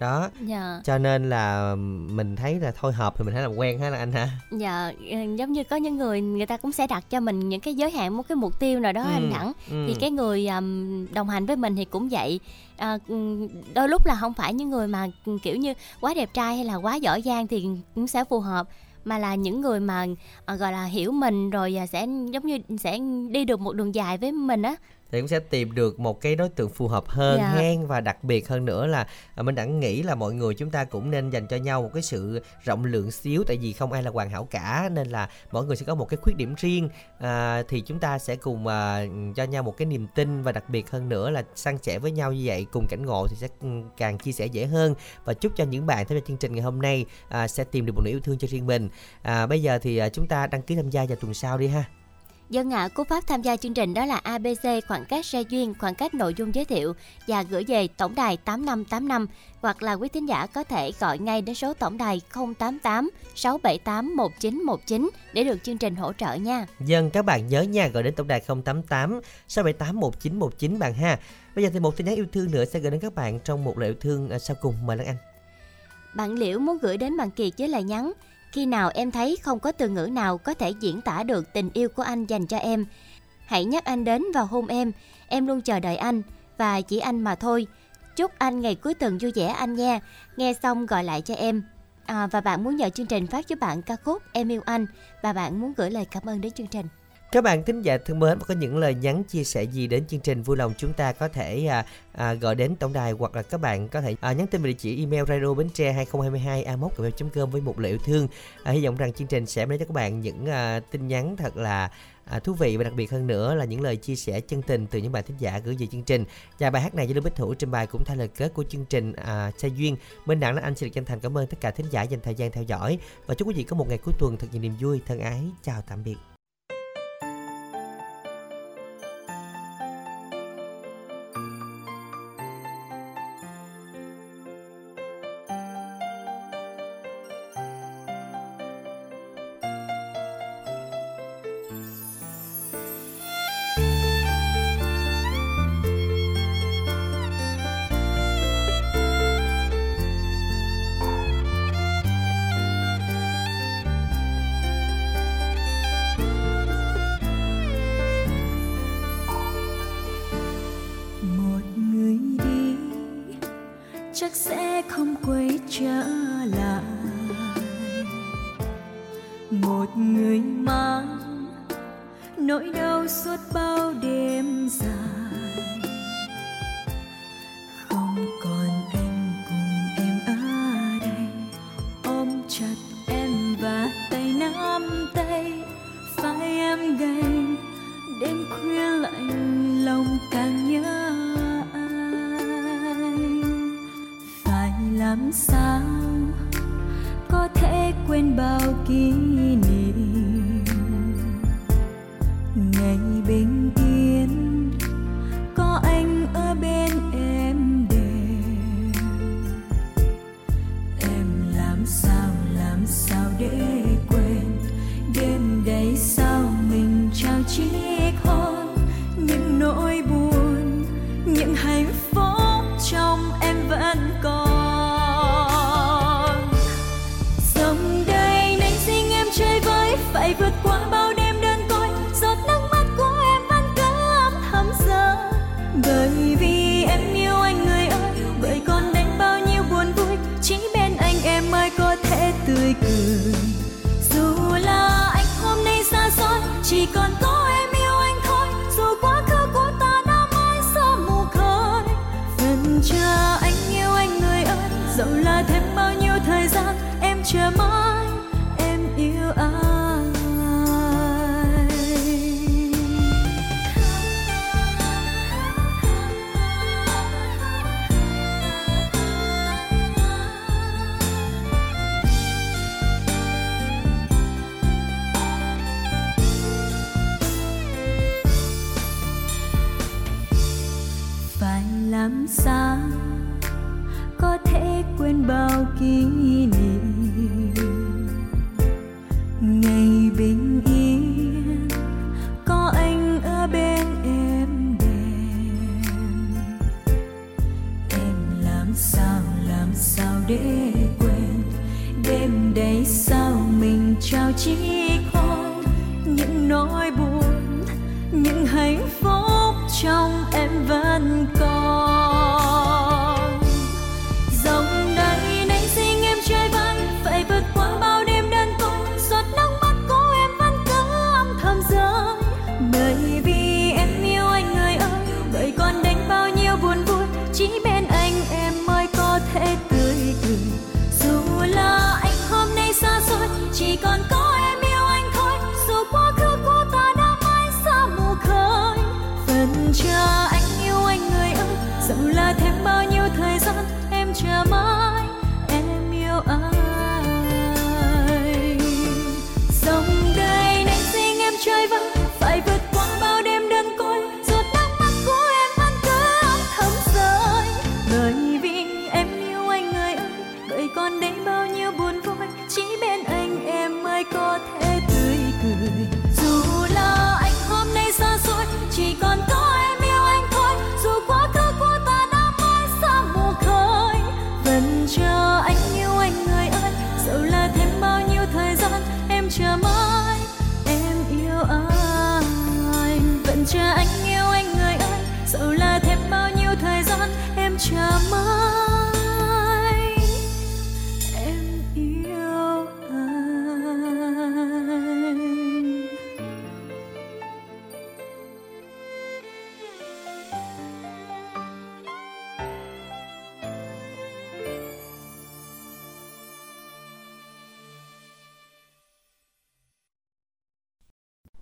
Đó. Dạ. Cho nên là mình thấy là thôi hợp thì mình hãy làm quen ha là anh hả? Dạ, ờ, giống như có những người người ta cũng sẽ đặt cho mình những cái giới hạn một cái mục tiêu nào đó Ừ, anh đẳng ừ. thì cái người ừm, đồng hành với mình thì cũng vậy à, ừm, đôi lúc là không phải những người mà kiểu như quá đẹp trai hay là quá giỏi giang thì cũng sẽ phù hợp mà là những người mà à, gọi là hiểu mình rồi à, sẽ giống như sẽ đi được một đường dài với mình á thì cũng sẽ tìm được một cái đối tượng phù hợp hơn Dạ. hen và đặc biệt hơn nữa là à, mình đã nghĩ là mọi người chúng ta cũng nên dành cho nhau một cái sự rộng lượng xíu tại vì không ai là hoàn hảo cả nên là mỗi người sẽ có một cái khuyết điểm riêng. À, thì chúng ta sẽ cùng à, cho nhau một cái niềm tin và đặc biệt hơn nữa là san sẻ với nhau như vậy cùng cảnh ngộ thì sẽ ừ, càng chia sẻ dễ hơn. Và chúc cho những bạn tham gia chương trình ngày hôm nay à, sẽ tìm được một nửa yêu thương cho riêng mình. À, bây giờ thì à, chúng ta đăng ký tham gia vào tuần sau đi ha Dân ạ, cú pháp tham gia chương trình đó là ABC khoảng cách xe duyên, khoảng cách nội dung giới thiệu và gửi về tổng đài 8585 hoặc là quý thính giả có thể gọi ngay đến số tổng đài 088 678 1919 để được chương trình hỗ trợ nha. Dân các bạn nhớ nha gọi đến tổng đài 088 678 1919 bạn ha. Bây giờ thì một tin nhắn yêu thương nữa sẽ gửi đến các bạn trong một lời yêu thương à, sau cùng mời Lan Anh. Bạn Liễu muốn gửi đến bạn Kiệt với lời nhắn khi nào em thấy không có từ ngữ nào có thể diễn tả được tình yêu của anh dành cho em Hãy nhắc anh đến vào hôn em. Em luôn chờ đợi anh Và chỉ anh mà thôi. Chúc anh ngày cuối tuần vui vẻ anh nha. Nghe xong gọi lại cho em. À, Và bạn muốn nhờ chương trình phát cho bạn ca khúc Em yêu anh. Và bạn muốn gửi lời cảm ơn đến chương trình. Các bạn thính giả thân mến và có những lời nhắn chia sẻ gì đến chương trình vui lòng chúng ta có thể à, à, gọi đến tổng đài hoặc là các bạn có thể à, nhắn tin về địa chỉ email radio bến tre 2022 a com với một lời yêu thương. À, hy vọng rằng chương trình sẽ mang đến cho các bạn những à, tin nhắn thật là à, thú vị và đặc biệt hơn nữa là những lời chia sẻ chân tình từ những bạn thính giả gửi về chương trình. Và bài hát này do Lưu Bích Thủ trình bày cũng thay lời kết của chương trình à, Sa duyên. Bên đảng là anh xin được chân thành cảm ơn tất cả thính giả dành thời gian theo dõi và chúc quý vị có một ngày cuối tuần thật nhiều niềm vui. Thân ái chào tạm biệt. làm sao có thể quên bao kỷ niệm ngày bình